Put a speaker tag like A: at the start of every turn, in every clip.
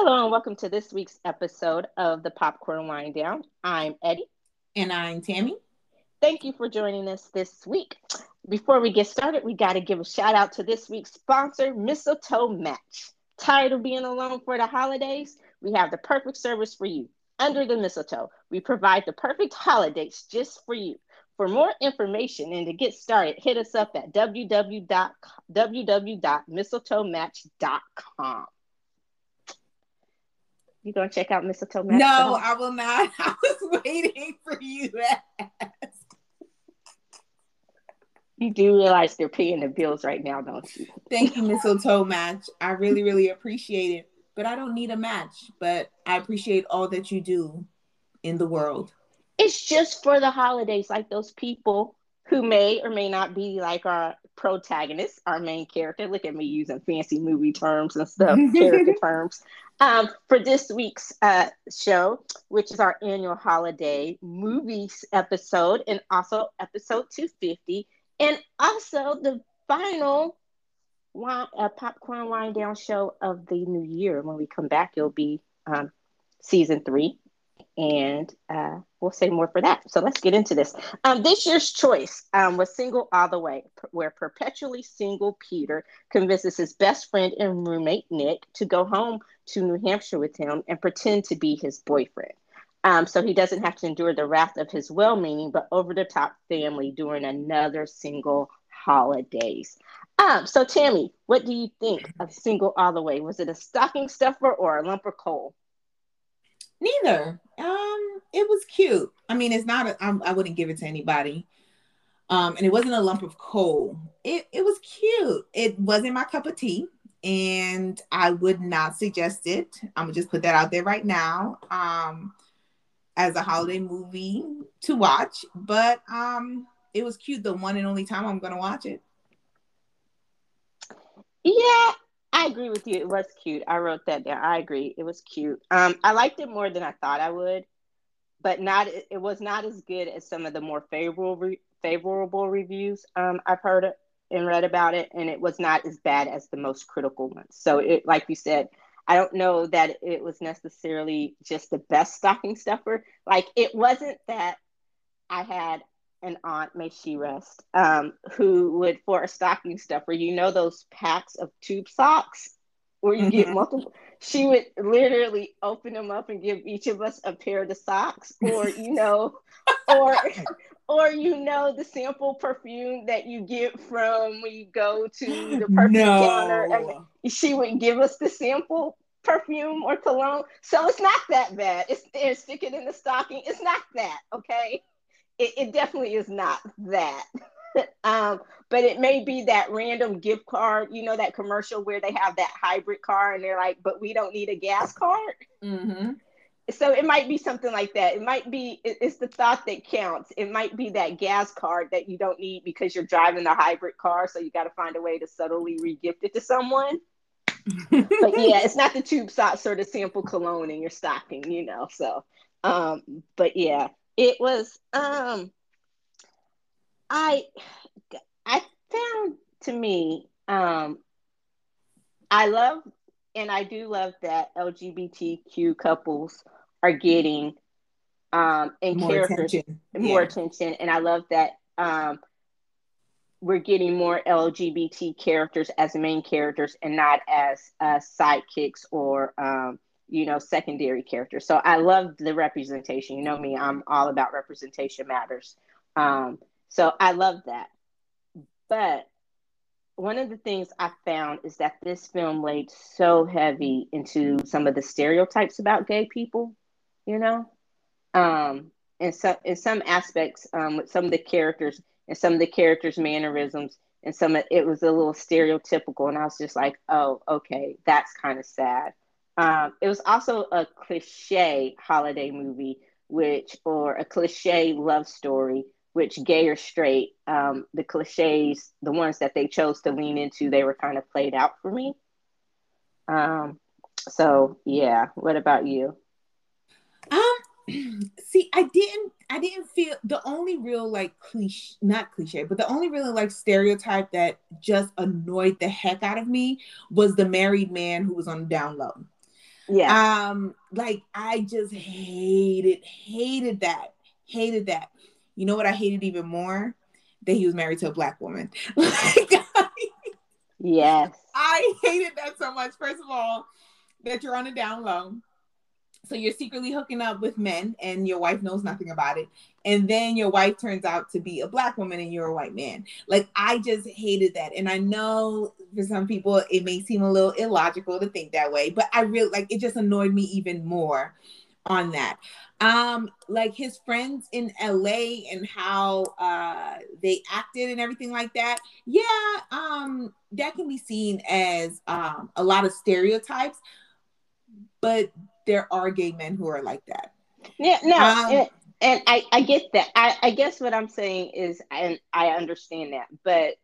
A: Hello and welcome to this week's episode of the Popcorn Wine Down. I'm Eddie.
B: And I'm Tammy.
A: Thank you for joining us this week. Before we get started, we got to give a shout out to this week's sponsor, Mistletoe Match. Tired of being alone for the holidays? We have the perfect service for you. Under the mistletoe, we provide the perfect holidays just for you. For more information and to get started, hit us up at www.mistletoematch.com. You gonna check out Mistletoe Match?
B: No, I will not. I was waiting for you to ask.
A: You do realize they're paying the bills right now, don't you?
B: Thank you, Mistletoe Match. I really, really appreciate it. But I don't need a match. But I appreciate all that you do in the world.
A: It's just for the holidays, like those people who may or may not be like our protagonist, our main character. Look at me using fancy movie terms and stuff, character terms. Um, for this week's uh, show, which is our annual holiday movies episode, and also episode 250, and also the final wine, uh, popcorn wine down show of the new year. When we come back, it'll be um, season three, and uh, we'll say more for that. So let's get into this. Um, this year's choice um, was Single All the Way, where perpetually single Peter convinces his best friend and roommate Nick to go home to New Hampshire with him and pretend to be his boyfriend. Um, so he doesn't have to endure the wrath of his well meaning but over the top family during another single holidays. Um, so, Tammy, what do you think of Single All the Way? Was it a stocking stuffer or a lump of coal?
B: Neither. Um, it was cute. I mean, it's not. A, I, wouldn't give it to anybody. Um, and it wasn't a lump of coal. It it was cute. It wasn't my cup of tea, and I would not suggest it. I'm gonna just put that out there right now. Um, as a holiday movie to watch, but um, it was cute. The one and only time I'm gonna watch it.
A: Yeah, I agree with you. It was cute. I wrote that down. I agree. It was cute. Um, I liked it more than I thought I would, but not. It was not as good as some of the more favorable re- favorable reviews um, I've heard and read about it, and it was not as bad as the most critical ones. So it, like you said, I don't know that it was necessarily just the best stocking stuffer. Like it wasn't that I had an aunt, may she rest, um, who would for a stocking stuffer, you know those packs of tube socks where you mm-hmm. get multiple. She would literally open them up and give each of us a pair of the socks, or you know, or or you know the sample perfume that you get from when you go to the perfume no. counter. she would give us the sample perfume or cologne. So it's not that bad. It's, it's stick it in the stocking. It's not that, okay? It, it definitely is not that. um, but it may be that random gift card, you know, that commercial where they have that hybrid car and they're like, but we don't need a gas card. Mm-hmm so it might be something like that. It might be it's the thought that counts. It might be that gas card that you don't need because you're driving a hybrid car, so you got to find a way to subtly regift it to someone. but yeah, it's not the tube socks or the sample cologne in your stocking, you know. So, um, but yeah, it was. Um, I I found to me, um, I love and I do love that LGBTQ couples are getting um and more attention. more yeah. attention and i love that um we're getting more lgbt characters as main characters and not as uh, sidekicks or um you know secondary characters so i love the representation. You know me i'm all about representation matters. Um so i love that. But one of the things I found is that this film laid so heavy into some of the stereotypes about gay people you know? Um in some in some aspects um with some of the characters and some of the characters mannerisms and some it was a little stereotypical and i was just like oh okay that's kind of sad um it was also a cliche holiday movie which or a cliche love story which gay or straight um the cliches the ones that they chose to lean into they were kind of played out for me um so yeah what about you
B: um, see, I didn't, I didn't feel the only real like cliche, not cliche, but the only really like stereotype that just annoyed the heck out of me was the married man who was on down low. Yeah. Um, like I just hated, hated that, hated that. You know what I hated even more? That he was married to a black woman. like,
A: yes.
B: I hated that so much. First of all, that you're on a down low. So you're secretly hooking up with men and your wife knows nothing about it. And then your wife turns out to be a black woman and you're a white man. Like I just hated that. And I know for some people it may seem a little illogical to think that way, but I really like it just annoyed me even more on that. Um, like his friends in LA and how uh they acted and everything like that. Yeah, um, that can be seen as um a lot of stereotypes, but there are gay men who are like that.
A: Yeah, no, um, and, and I, I get that. I, I guess what I'm saying is, and I understand that, but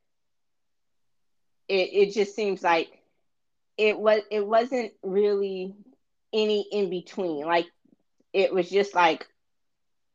A: it, it just seems like it was it wasn't really any in between. Like it was just like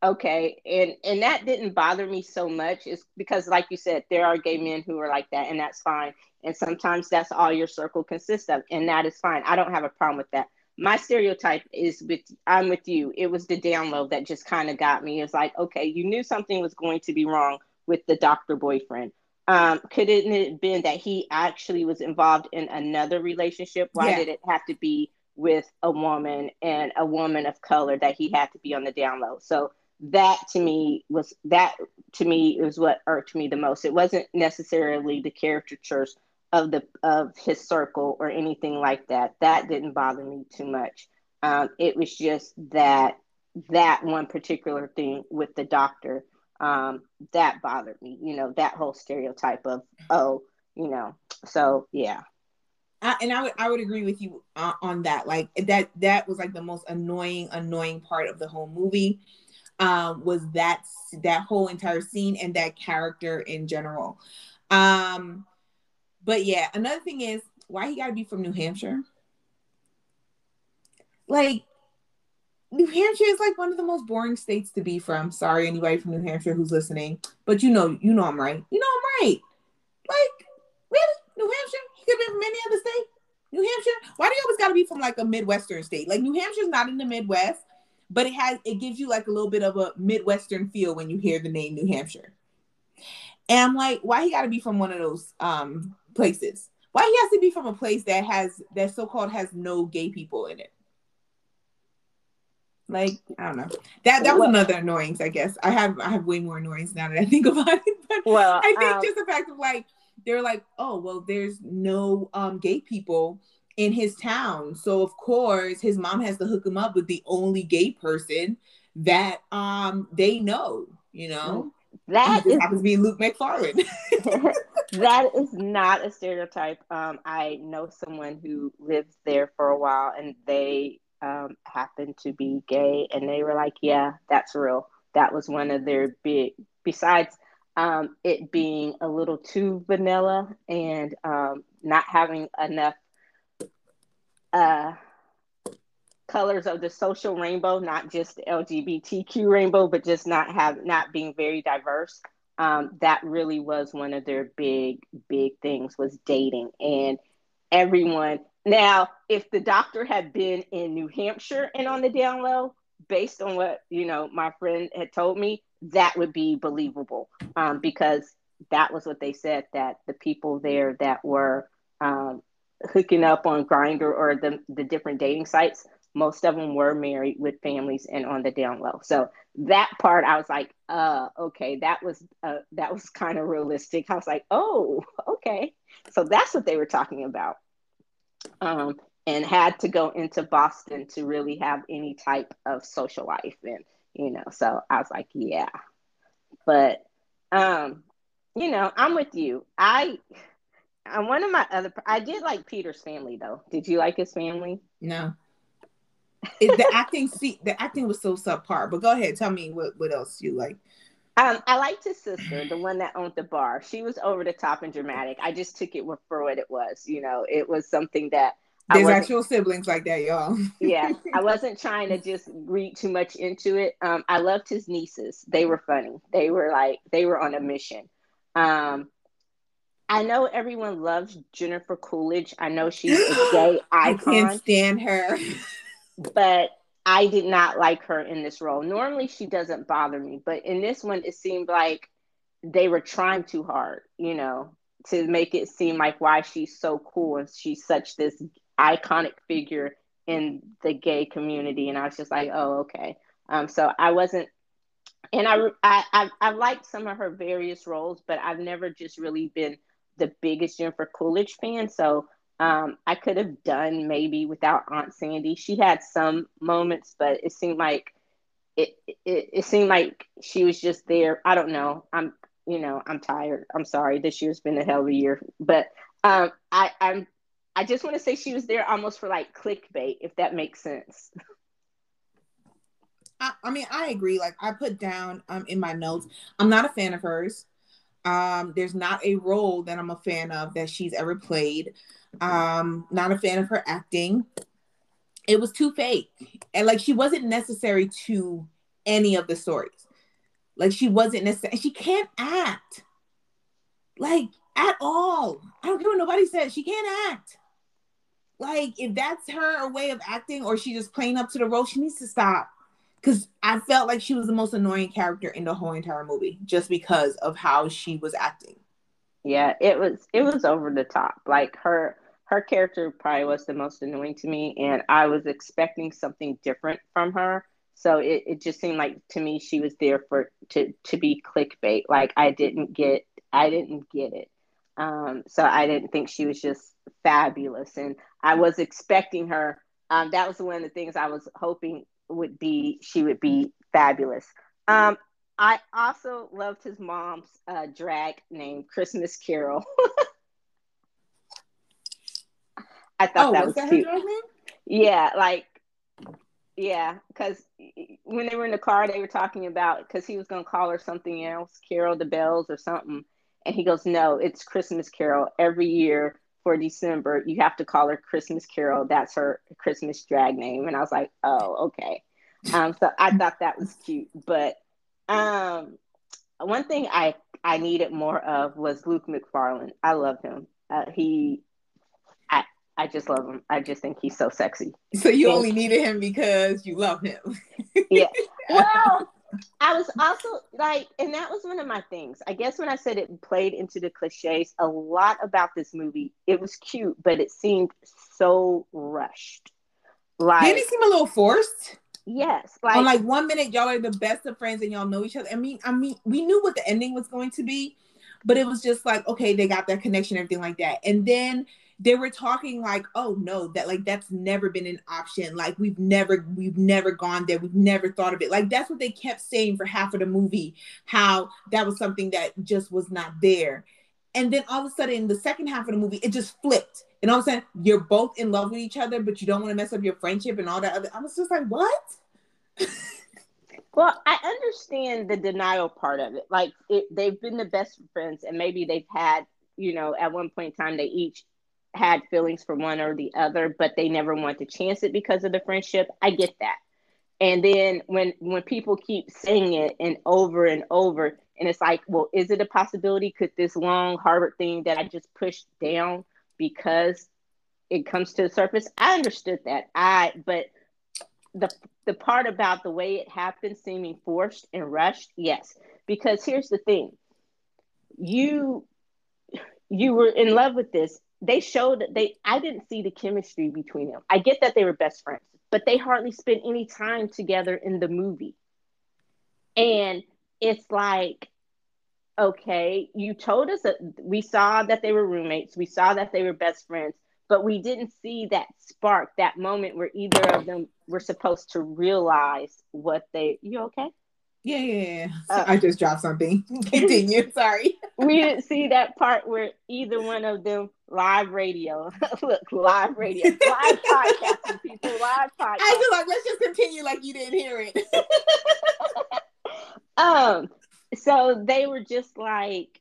A: okay and and that didn't bother me so much is because like you said there are gay men who are like that and that's fine and sometimes that's all your circle consists of and that is fine i don't have a problem with that my stereotype is with I'm with you. It was the download that just kind of got me. It's like, okay, you knew something was going to be wrong with the doctor boyfriend. Um, could it have been that he actually was involved in another relationship? Why yeah. did it have to be with a woman and a woman of color that he had to be on the download? So that to me was that to me is what irked me the most. It wasn't necessarily the caricatures of the of his circle or anything like that. That didn't bother me too much. Um, it was just that that one particular thing with the doctor um, that bothered me. You know, that whole stereotype of oh, you know. So yeah.
B: I, and I would I would agree with you uh, on that. Like that that was like the most annoying annoying part of the whole movie. Um, was that that whole entire scene and that character in general. Um, but yeah, another thing is why he got to be from New Hampshire. Like, New Hampshire is like one of the most boring states to be from. Sorry, anybody from New Hampshire who's listening, but you know, you know I'm right. You know I'm right. Like, really, New Hampshire? He could be from any other state. New Hampshire? Why do you always got to be from like a Midwestern state? Like New Hampshire's not in the Midwest, but it has it gives you like a little bit of a Midwestern feel when you hear the name New Hampshire. And I'm like, why he got to be from one of those um places. Why he has to be from a place that has that so called has no gay people in it? Like I don't know. That that was well, another annoyance. I guess I have I have way more annoyance now that I think about it. But well, I think um, just the fact of like they're like, oh well, there's no um gay people in his town, so of course his mom has to hook him up with the only gay person that um they know. You know,
A: that is,
B: happens to be Luke Macfarlane.
A: that is not a stereotype. Um, I know someone who lived there for a while, and they um, happened to be gay, and they were like, "Yeah, that's real." That was one of their big. Besides um, it being a little too vanilla and um, not having enough uh, colors of the social rainbow, not just LGBTQ rainbow, but just not have not being very diverse. Um, that really was one of their big, big things was dating and everyone. Now, if the doctor had been in New Hampshire and on the down low, based on what you know my friend had told me, that would be believable um, because that was what they said that the people there that were um, hooking up on Grindr or the the different dating sites most of them were married with families and on the down low. So that part, I was like, uh, okay, that was uh, that was kind of realistic. I was like, oh, okay. So that's what they were talking about. Um, and had to go into Boston to really have any type of social life, and you know, so I was like, yeah. But um, you know, I'm with you. I. I'm one of my other. I did like Peter's family though. Did you like his family?
B: No it, the acting see the acting was so subpar. But go ahead, tell me what what else you like.
A: Um, I liked his sister, the one that owned the bar. She was over the top and dramatic. I just took it for what it was. You know, it was something that
B: there's actual siblings like that, y'all.
A: yeah, I wasn't trying to just read too much into it. Um, I loved his nieces. They were funny. They were like they were on a mission. Um, I know everyone loves Jennifer Coolidge. I know she's a gay icon.
B: I can't stand her.
A: But I did not like her in this role. Normally, she doesn't bother me, but in this one, it seemed like they were trying too hard, you know, to make it seem like why she's so cool and she's such this iconic figure in the gay community. And I was just like, oh, okay. Um, so I wasn't, and I, I, I, I liked some of her various roles, but I've never just really been the biggest Jennifer Coolidge fan. So um, I could have done maybe without Aunt Sandy. She had some moments, but it seemed like it, it, it seemed like she was just there. I don't know. I'm you know I'm tired. I'm sorry. This year's been a hell of a year, but um, I I'm I just want to say she was there almost for like clickbait, if that makes sense.
B: I, I mean, I agree. Like I put down um in my notes, I'm not a fan of hers. Um, there's not a role that I'm a fan of that she's ever played. Um, not a fan of her acting. It was too fake. And like she wasn't necessary to any of the stories. Like she wasn't necessary. She can't act. Like at all. I don't care what nobody says. She can't act. Like if that's her way of acting or she just playing up to the role, she needs to stop. Cause I felt like she was the most annoying character in the whole entire movie just because of how she was acting.
A: Yeah, it was it was over the top. Like her her character probably was the most annoying to me, and I was expecting something different from her. So it, it just seemed like to me she was there for to to be clickbait. Like I didn't get I didn't get it. Um, so I didn't think she was just fabulous, and I was expecting her. Um, that was one of the things I was hoping would be she would be fabulous. Um, I also loved his mom's uh, drag name, Christmas Carol. I thought oh, that was, was that cute. Yeah, like yeah, because when they were in the car, they were talking about because he was going to call her something else, Carol the Bells or something, and he goes, "No, it's Christmas Carol. Every year for December, you have to call her Christmas Carol. That's her Christmas drag name." And I was like, "Oh, okay." Um, so I thought that was cute, but um, one thing I I needed more of was Luke Macfarlane. I love him. Uh, he, I I just love him. I just think he's so sexy.
B: So you and, only needed him because you love him.
A: yeah. Well, I was also like, and that was one of my things. I guess when I said it played into the cliches, a lot about this movie, it was cute, but it seemed so rushed.
B: Like, did he seem a little forced?
A: Yes,
B: like on like one minute y'all are the best of friends and y'all know each other. I mean, I mean, we knew what the ending was going to be, but it was just like okay, they got that connection, everything like that, and then they were talking like, oh no, that like that's never been an option. Like we've never we've never gone there. We've never thought of it. Like that's what they kept saying for half of the movie, how that was something that just was not there. And then all of a sudden, the second half of the movie, it just flipped. And all of a sudden, you're both in love with each other, but you don't want to mess up your friendship and all that other. I was just like, what?
A: well, I understand the denial part of it. Like it, they've been the best friends, and maybe they've had, you know, at one point in time, they each had feelings for one or the other, but they never want to chance it because of the friendship. I get that. And then when when people keep saying it and over and over, and it's like, well, is it a possibility? Could this long Harvard thing that I just pushed down because it comes to the surface? I understood that. I but the the part about the way it happened seeming forced and rushed, yes. Because here's the thing. You you were in love with this. They showed that they I didn't see the chemistry between them. I get that they were best friends, but they hardly spent any time together in the movie. And it's like okay you told us that we saw that they were roommates we saw that they were best friends but we didn't see that spark that moment where either of them were supposed to realize what they you okay
B: yeah yeah, yeah. Uh, i just dropped something. Continue sorry.
A: We didn't see that part where either one of them live radio. Look live radio. Live podcasting people live podcast i
B: feel like let's just continue like you didn't hear it.
A: Um so they were just like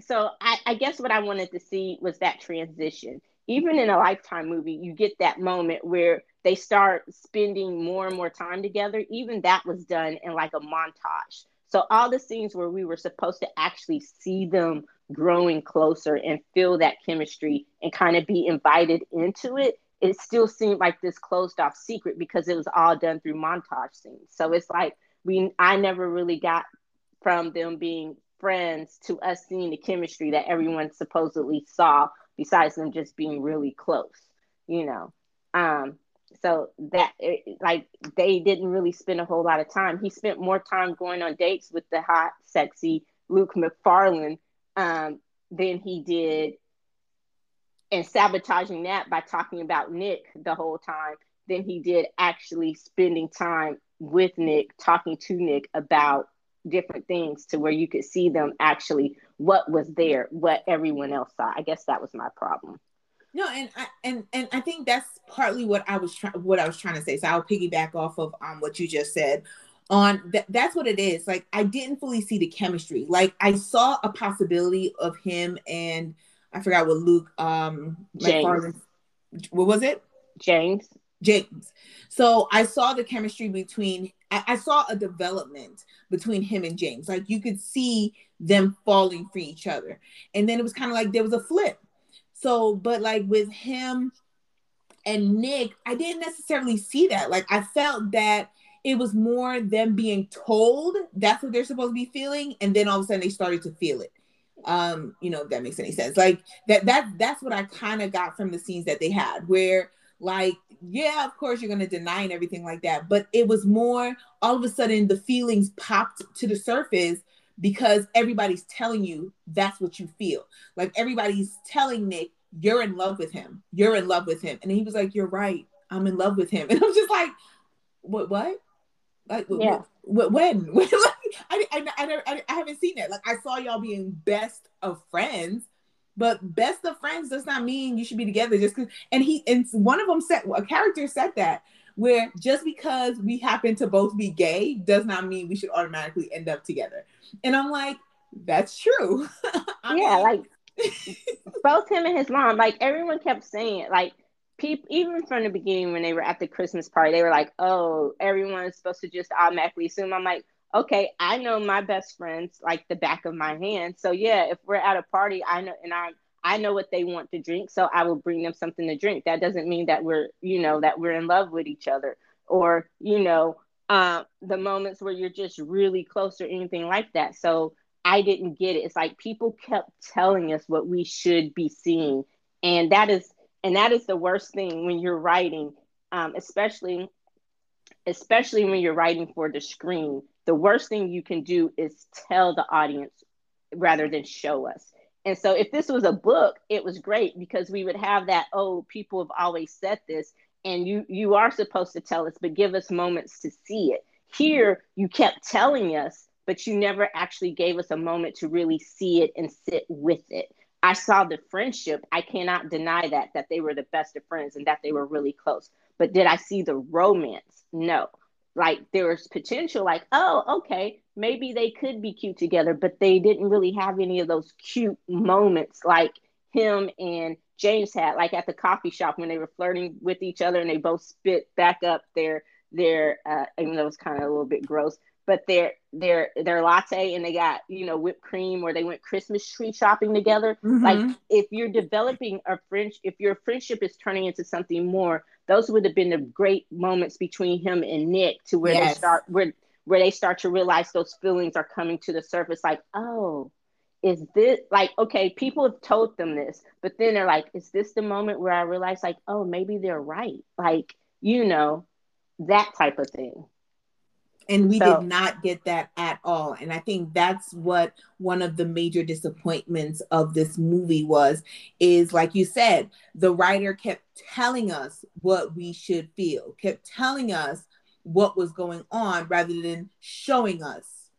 A: so I, I, guess what I wanted to see was that transition. Even in a lifetime movie, you get that moment where they start spending more and more time together. Even that was done in like a montage. So all the scenes where we were supposed to actually see them growing closer and feel that chemistry and kind of be invited into it, it still seemed like this closed off secret because it was all done through montage scenes. So it's like we I never really got from them being friends to us seeing the chemistry that everyone supposedly saw besides them just being really close, you know. Um so that it, like they didn't really spend a whole lot of time. He spent more time going on dates with the hot, sexy Luke Macfarlane um, than he did and sabotaging that by talking about Nick the whole time than he did actually spending time with Nick, talking to Nick about different things to where you could see them actually what was there, what everyone else saw. I guess that was my problem.
B: No, and I and and I think that's partly what I was trying what I was trying to say. So I'll piggyback off of um what you just said. On that, that's what it is. Like I didn't fully see the chemistry. Like I saw a possibility of him and I forgot what Luke um
A: James.
B: what was it?
A: James.
B: James. So I saw the chemistry between I, I, saw a development between him and James. Like you could see them falling for each other. And then it was kind of like there was a flip. So, but like with him and Nick, I didn't necessarily see that. Like I felt that it was more them being told that's what they're supposed to be feeling, and then all of a sudden they started to feel it um you know if that makes any sense like that that that's what i kind of got from the scenes that they had where like yeah of course you're going to deny and everything like that but it was more all of a sudden the feelings popped to the surface because everybody's telling you that's what you feel like everybody's telling nick you're in love with him you're in love with him and he was like you're right i'm in love with him and i'm just like what what like yeah. when? I, I, I, I haven't seen that. Like I saw y'all being best of friends, but best of friends does not mean you should be together just because. And he and one of them said a character said that where just because we happen to both be gay does not mean we should automatically end up together. And I'm like, that's true.
A: yeah, mean, like both him and his mom, like everyone kept saying like people even from the beginning when they were at the Christmas party, they were like, "Oh, everyone's supposed to just automatically assume." I'm like, "Okay, I know my best friends like the back of my hand. So yeah, if we're at a party, I know and I I know what they want to drink, so I will bring them something to drink. That doesn't mean that we're you know that we're in love with each other or you know uh, the moments where you're just really close or anything like that. So I didn't get it. It's like people kept telling us what we should be seeing, and that is and that is the worst thing when you're writing um, especially especially when you're writing for the screen the worst thing you can do is tell the audience rather than show us and so if this was a book it was great because we would have that oh people have always said this and you you are supposed to tell us but give us moments to see it here you kept telling us but you never actually gave us a moment to really see it and sit with it I saw the friendship. I cannot deny that that they were the best of friends and that they were really close. But did I see the romance? No. Like there was potential, like, oh, okay, maybe they could be cute together, but they didn't really have any of those cute moments like him and James had, like at the coffee shop when they were flirting with each other and they both spit back up their their uh even though it was kind of a little bit gross, but their their their latte and they got you know whipped cream or they went christmas tree shopping together mm-hmm. like if you're developing a friendship if your friendship is turning into something more those would have been the great moments between him and nick to where yes. they start where where they start to realize those feelings are coming to the surface like oh is this like okay people have told them this but then they're like is this the moment where i realize like oh maybe they're right like you know that type of thing
B: and we so, did not get that at all. And i think that's what one of the major disappointments of this movie was is like you said the writer kept telling us what we should feel kept telling us what was going on rather than showing us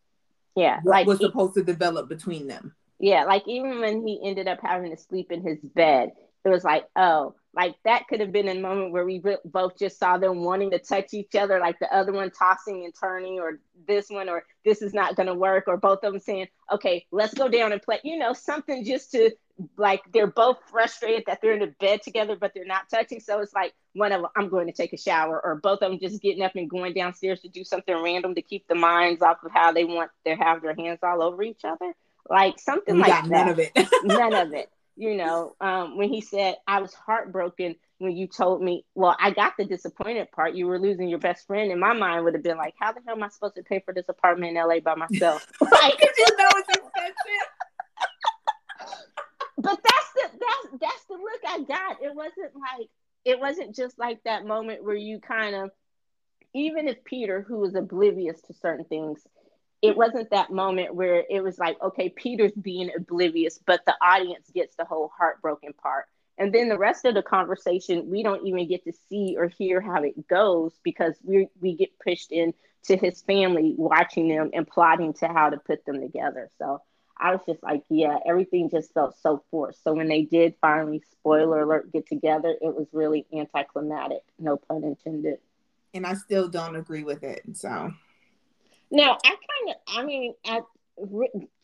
A: yeah
B: what like was he, supposed to develop between them.
A: Yeah like even when he ended up having to sleep in his bed it was like oh like that could have been a moment where we both just saw them wanting to touch each other, like the other one tossing and turning, or this one, or this is not going to work, or both of them saying, okay, let's go down and play, you know, something just to like they're both frustrated that they're in the bed together, but they're not touching. So it's like one of them, I'm going to take a shower, or both of them just getting up and going downstairs to do something random to keep the minds off of how they want to have their hands all over each other. Like something we like that. None of it. none of it you know, um, when he said, I was heartbroken when you told me, well, I got the disappointed part. You were losing your best friend. And my mind would have been like, how the hell am I supposed to pay for this apartment in LA by myself? like, you know it's expensive. but that's the that's that's the look I got. It wasn't like it wasn't just like that moment where you kind of even if Peter, who was oblivious to certain things, it wasn't that moment where it was like, okay, Peter's being oblivious, but the audience gets the whole heartbroken part. And then the rest of the conversation, we don't even get to see or hear how it goes because we we get pushed in to his family, watching them and plotting to how to put them together. So I was just like, yeah, everything just felt so forced. So when they did finally, spoiler alert, get together, it was really anticlimactic, no pun intended.
B: And I still don't agree with it. So
A: now I kind of, I mean, at,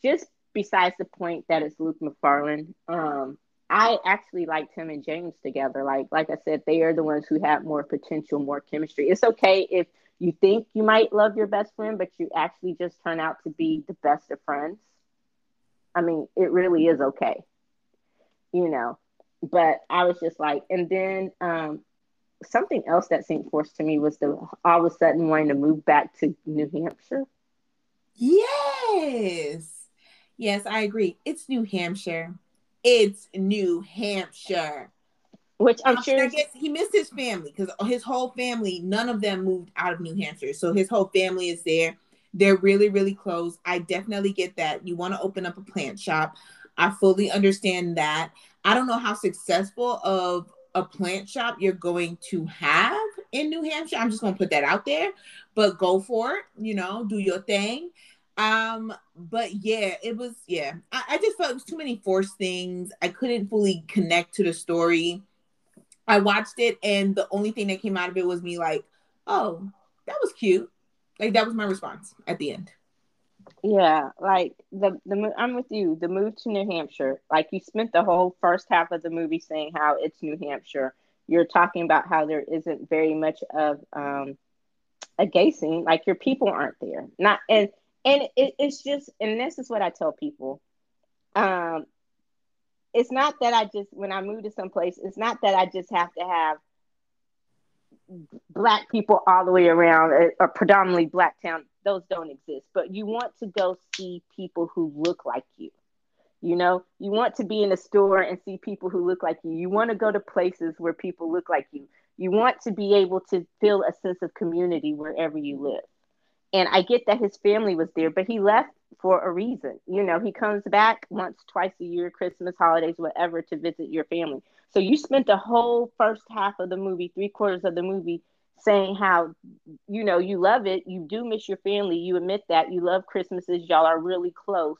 A: just besides the point that it's Luke Macfarlane, um, I actually liked him and James together. Like, like I said, they are the ones who have more potential, more chemistry. It's okay if you think you might love your best friend, but you actually just turn out to be the best of friends. I mean, it really is okay, you know. But I was just like, and then um, something else that seemed forced to me was the all of a sudden wanting to move back to New Hampshire.
B: Yes, yes, I agree. It's New Hampshire. It's New Hampshire.
A: Which I'm sure
B: I guess he missed his family because his whole family, none of them moved out of New Hampshire. So his whole family is there. They're really, really close. I definitely get that. You want to open up a plant shop. I fully understand that. I don't know how successful of a plant shop you're going to have in New Hampshire. I'm just going to put that out there, but go for it, you know, do your thing. Um, but yeah, it was, yeah, I, I just felt it was too many forced things. I couldn't fully connect to the story. I watched it, and the only thing that came out of it was me like, oh, that was cute. Like that was my response at the end.
A: Yeah, like the the I'm with you. The move to New Hampshire, like you spent the whole first half of the movie saying how it's New Hampshire. You're talking about how there isn't very much of um, a gay scene. Like your people aren't there. Not and and it, it's just and this is what I tell people. Um, it's not that I just when I move to some place. It's not that I just have to have black people all the way around uh, a, a, predominantly black town those don't exist. But you want to go see people who look like you. You know you want to be in a store and see people who look like you. You want to go to places where people look like you. You want to be able to feel a sense of community wherever you live. And i get that his family was there but he left for a reason. You know he comes back once twice a year christmas holidays whatever to visit your family so you spent the whole first half of the movie, three quarters of the movie, saying how you know you love it, you do miss your family, you admit that you love Christmases, y'all are really close,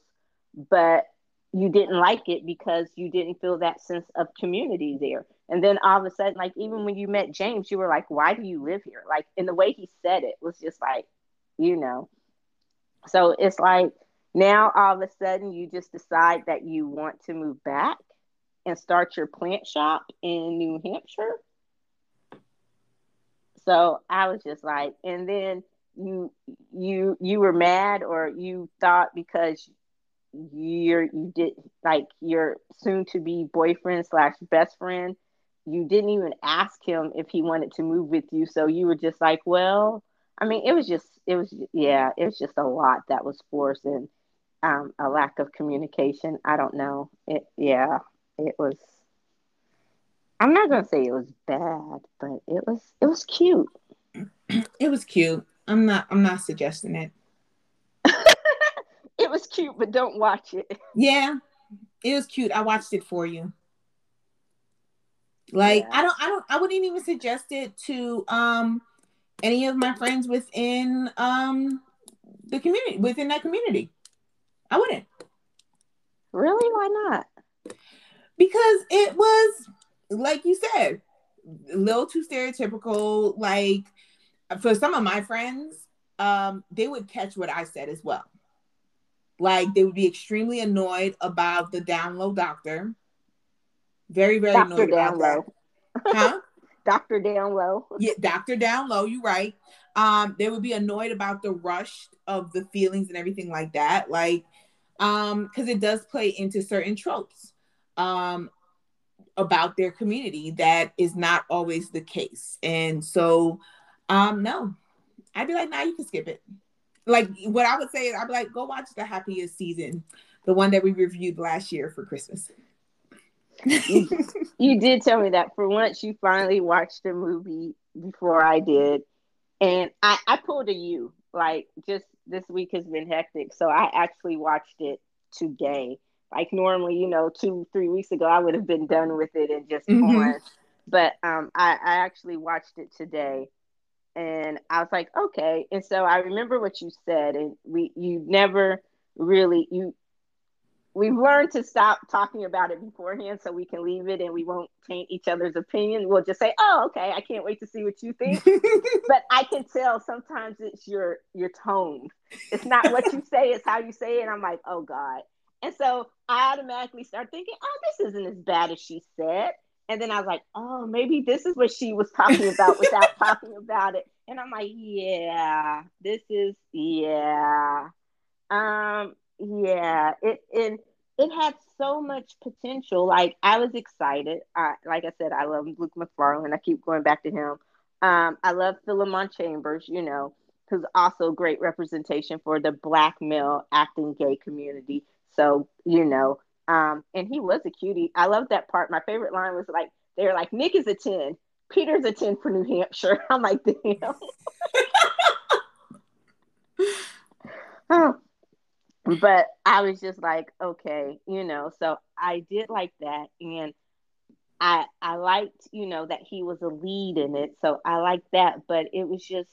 A: but you didn't like it because you didn't feel that sense of community there. And then all of a sudden, like even when you met James, you were like, "Why do you live here?" Like, in the way he said it was just like, you know. So it's like now all of a sudden you just decide that you want to move back and start your plant shop in New Hampshire. So I was just like, and then you you you were mad or you thought because you're you did like your soon to be boyfriend slash best friend you didn't even ask him if he wanted to move with you. So you were just like well i mean it was just it was yeah it was just a lot that was forced and um, a lack of communication. I don't know. It yeah it was I'm not gonna say it was bad, but it was it was cute.
B: It was cute. I'm not I'm not suggesting it.
A: it was cute, but don't watch it.
B: Yeah, it was cute. I watched it for you. Like yeah. I don't I don't I wouldn't even suggest it to um any of my friends within um the community within that community. I wouldn't.
A: Really? Why not?
B: Because it was like you said a little too stereotypical like for some of my friends um they would catch what i said as well like they would be extremely annoyed about the down low doctor very very Dr. annoyed down low
A: huh Dr. Down Low.
B: Yeah, Dr. Down Low, you're right. Um, they would be annoyed about the rush of the feelings and everything like that. Like, um, because it does play into certain tropes um about their community that is not always the case. And so, um, no, I'd be like, nah, you can skip it. Like what I would say is I'd be like, go watch the happiest season, the one that we reviewed last year for Christmas.
A: you did tell me that for once you finally watched the movie before I did. And I, I pulled a you. Like just this week has been hectic. So I actually watched it today. Like normally, you know, two, three weeks ago I would have been done with it and just mm-hmm. on. But um I, I actually watched it today and I was like, okay. And so I remember what you said, and we you never really you we've learned to stop talking about it beforehand so we can leave it and we won't taint each other's opinion. We'll just say, "Oh, okay, I can't wait to see what you think." but I can tell sometimes it's your your tone. It's not what you say, it's how you say it. And I'm like, "Oh god." And so I automatically start thinking, "Oh, this isn't as bad as she said." And then I was like, "Oh, maybe this is what she was talking about without talking about it." And I'm like, "Yeah, this is yeah." Um yeah, it it it had so much potential. Like I was excited. I, like I said, I love Luke Macfarlane. I keep going back to him. Um, I love Philemon Chambers. You know, who's also great representation for the black male acting gay community. So you know, um, and he was a cutie. I love that part. My favorite line was like, they're like, Nick is a ten, Peter's a ten for New Hampshire. I'm like, damn. oh but I was just like, okay, you know, so I did like that and I I liked, you know, that he was a lead in it. So I liked that, but it was just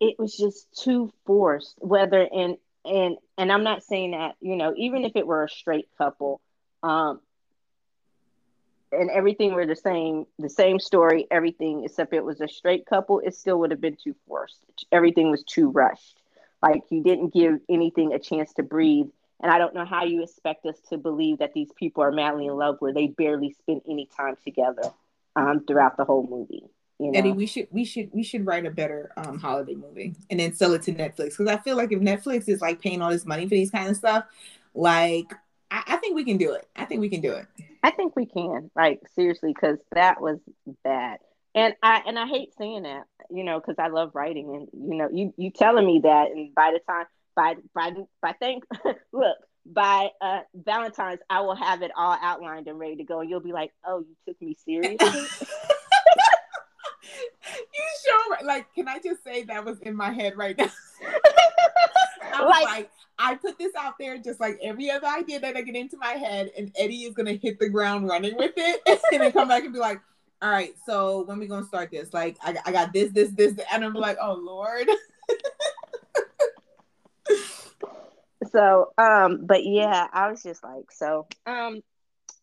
A: it was just too forced whether and and and I'm not saying that, you know, even if it were a straight couple, um and everything were the same, the same story, everything except it was a straight couple, it still would have been too forced. Everything was too rushed. Like you didn't give anything a chance to breathe. And I don't know how you expect us to believe that these people are madly in love where they barely spend any time together um, throughout the whole movie.
B: You know? Eddie, we should we should we should write a better um, holiday movie and then sell it to Netflix because I feel like if Netflix is like paying all this money for these kind of stuff, like I, I think we can do it. I think we can do it.
A: I think we can. Like seriously, because that was bad and I and I hate saying that, you know, because I love writing, and you know, you you telling me that, and by the time by by by thank look by uh Valentine's, I will have it all outlined and ready to go, and you'll be like, oh, you took me seriously.
B: you sure? Like, can I just say that was in my head right now? I was like, like, I put this out there just like every other idea that I get into my head, and Eddie is gonna hit the ground running with it, and then come back and be like, all right, so when we gonna start this? Like, I, I got this, this, this, and I'm like, oh Lord.
A: so, um, but yeah, I was just like, so, um,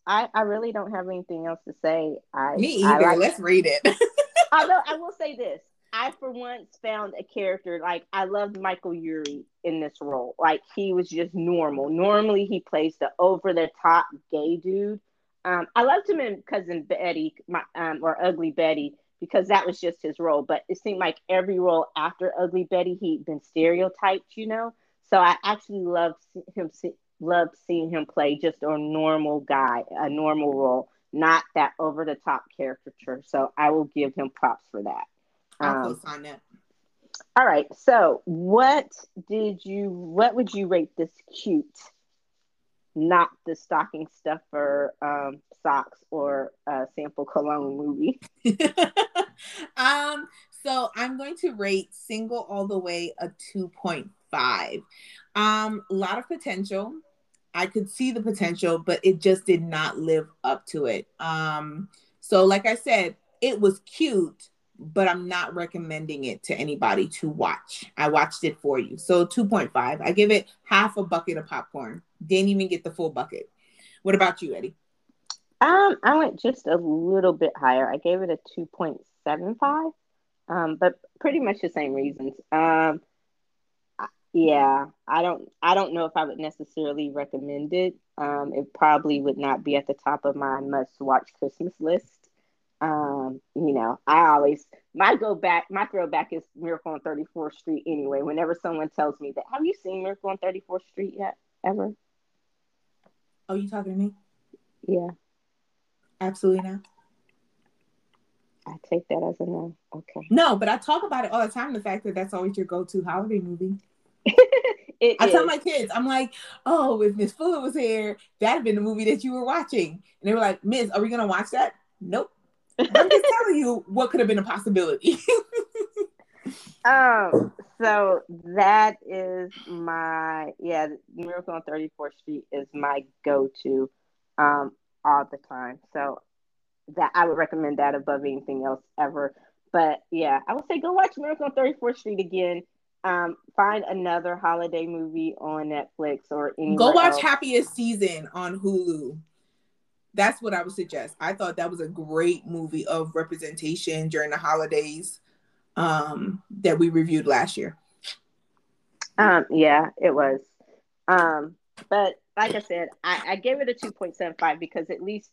A: I, I really don't have anything else to say. I
B: me either. I like, Let's read it.
A: Although I will say this, I for once found a character like I loved Michael Urie in this role. Like he was just normal. Normally he plays the over the top gay dude, um, I loved him in Cousin Betty, my, um, or Ugly Betty, because that was just his role. But it seemed like every role after Ugly Betty, he'd been stereotyped, you know. So I actually loved him, loved seeing him play just a normal guy, a normal role, not that over the top caricature. So I will give him props for that.
B: I'll um, that.
A: All right. So what did you? What would you rate this cute? not the stocking stuffer um, socks or uh, sample cologne movie.
B: um, so I'm going to rate single all the way a 2.5. Um, a lot of potential. I could see the potential, but it just did not live up to it. Um, so like I said, it was cute, but I'm not recommending it to anybody to watch. I watched it for you. So 2.5. I give it half a bucket of popcorn. Didn't even get the full bucket. What about you, Eddie?
A: Um, I went just a little bit higher. I gave it a 2.75. Um, but pretty much the same reasons. Um, yeah, I don't I don't know if I would necessarily recommend it. Um, it probably would not be at the top of my must watch Christmas list. Um, you know, I always my go back, my throwback is Miracle on 34th Street anyway. Whenever someone tells me that, have you seen Miracle on 34th Street yet? Ever?
B: Oh, you talking to me?
A: Yeah.
B: Absolutely not.
A: I take that as a no. Okay.
B: No, but I talk about it all the time. The fact that that's always your go-to holiday movie. I tell my kids, I'm like, oh, if Miss Fuller was here, that'd been the movie that you were watching. And they were like, Miss, are we gonna watch that? Nope. I'm just telling you what could have been a possibility.
A: Um, so that is my yeah, Miracle on 34th Street is my go-to um all the time. So that I would recommend that above anything else ever. But yeah, I would say go watch Miracle on 34th Street again. Um, find another holiday movie on Netflix or anywhere
B: Go watch
A: else.
B: Happiest Season on Hulu. That's what I would suggest. I thought that was a great movie of representation during the holidays um, that we reviewed last year.
A: Um, yeah, it was. Um, but like I said, I, I gave it a 2.75 because at least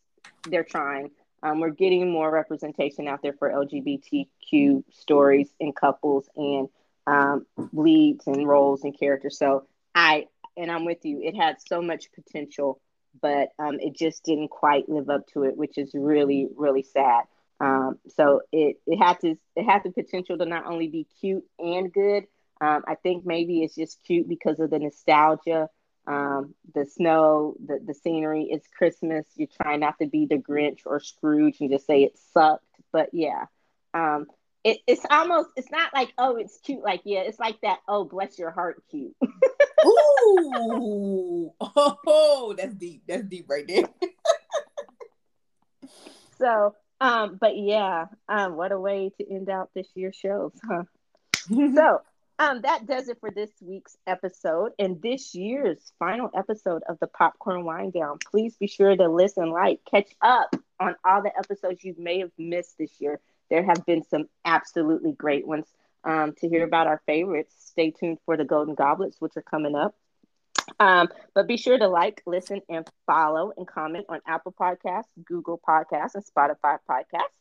A: they're trying. Um, we're getting more representation out there for LGBTQ stories and couples and um, leads and roles and characters. So I and I'm with you. It had so much potential, but um, it just didn't quite live up to it, which is really really sad. Um, so it it had to it had the potential to not only be cute and good. Um, I think maybe it's just cute because of the nostalgia, um, the snow, the the scenery. It's Christmas. You're trying not to be the Grinch or Scrooge and just say it sucked. But yeah, um, it, it's almost it's not like oh it's cute like yeah it's like that oh bless your heart cute.
B: Ooh, oh, that's deep. That's deep right there.
A: so um, but yeah, um, what a way to end out this year's shows, huh? so um, that does it for this week's episode and this year's final episode of the Popcorn Wine Down. Please be sure to listen, like, catch up on all the episodes you may have missed this year. There have been some absolutely great ones. Um, to hear about our favorites, stay tuned for the Golden Goblets, which are coming up. Um, but be sure to like, listen, and follow and comment on Apple Podcasts, Google Podcasts, and Spotify Podcasts.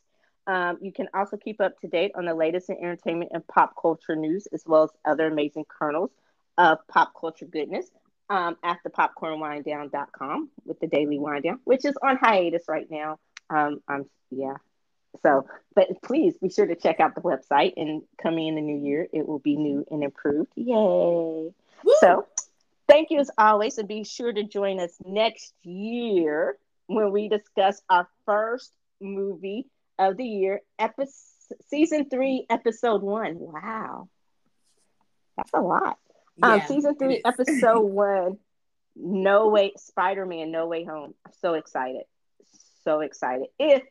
A: Um, you can also keep up to date on the latest in entertainment and pop culture news, as well as other amazing kernels of pop culture goodness um, at the popcornwinedown.com with the daily wind down, which is on hiatus right now. Um, I'm yeah. So, but please be sure to check out the website and coming in the new year, it will be new and improved. Yay!
B: Woo!
A: So, thank you as always, and be sure to join us next year when we discuss our first movie of the year, episode season three, episode one. Wow, that's a lot. Um, season three, episode one. No way, Spider Man, No Way Home. I'm so excited, so excited. If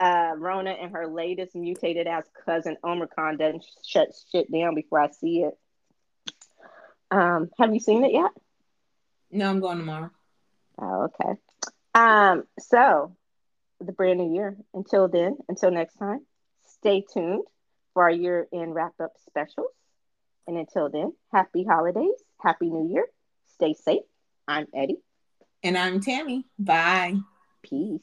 A: uh, Rona and her latest mutated ass cousin Omicron doesn't shut shit down before I see it. Um, have you seen it yet?
B: No, I'm going tomorrow.
A: Oh, okay. Um, so the brand new year. Until then, until next time, stay tuned for our year end wrap up specials. And until then, happy holidays, happy new year, stay safe. I'm Eddie.
B: And I'm Tammy. Bye.
A: Peace.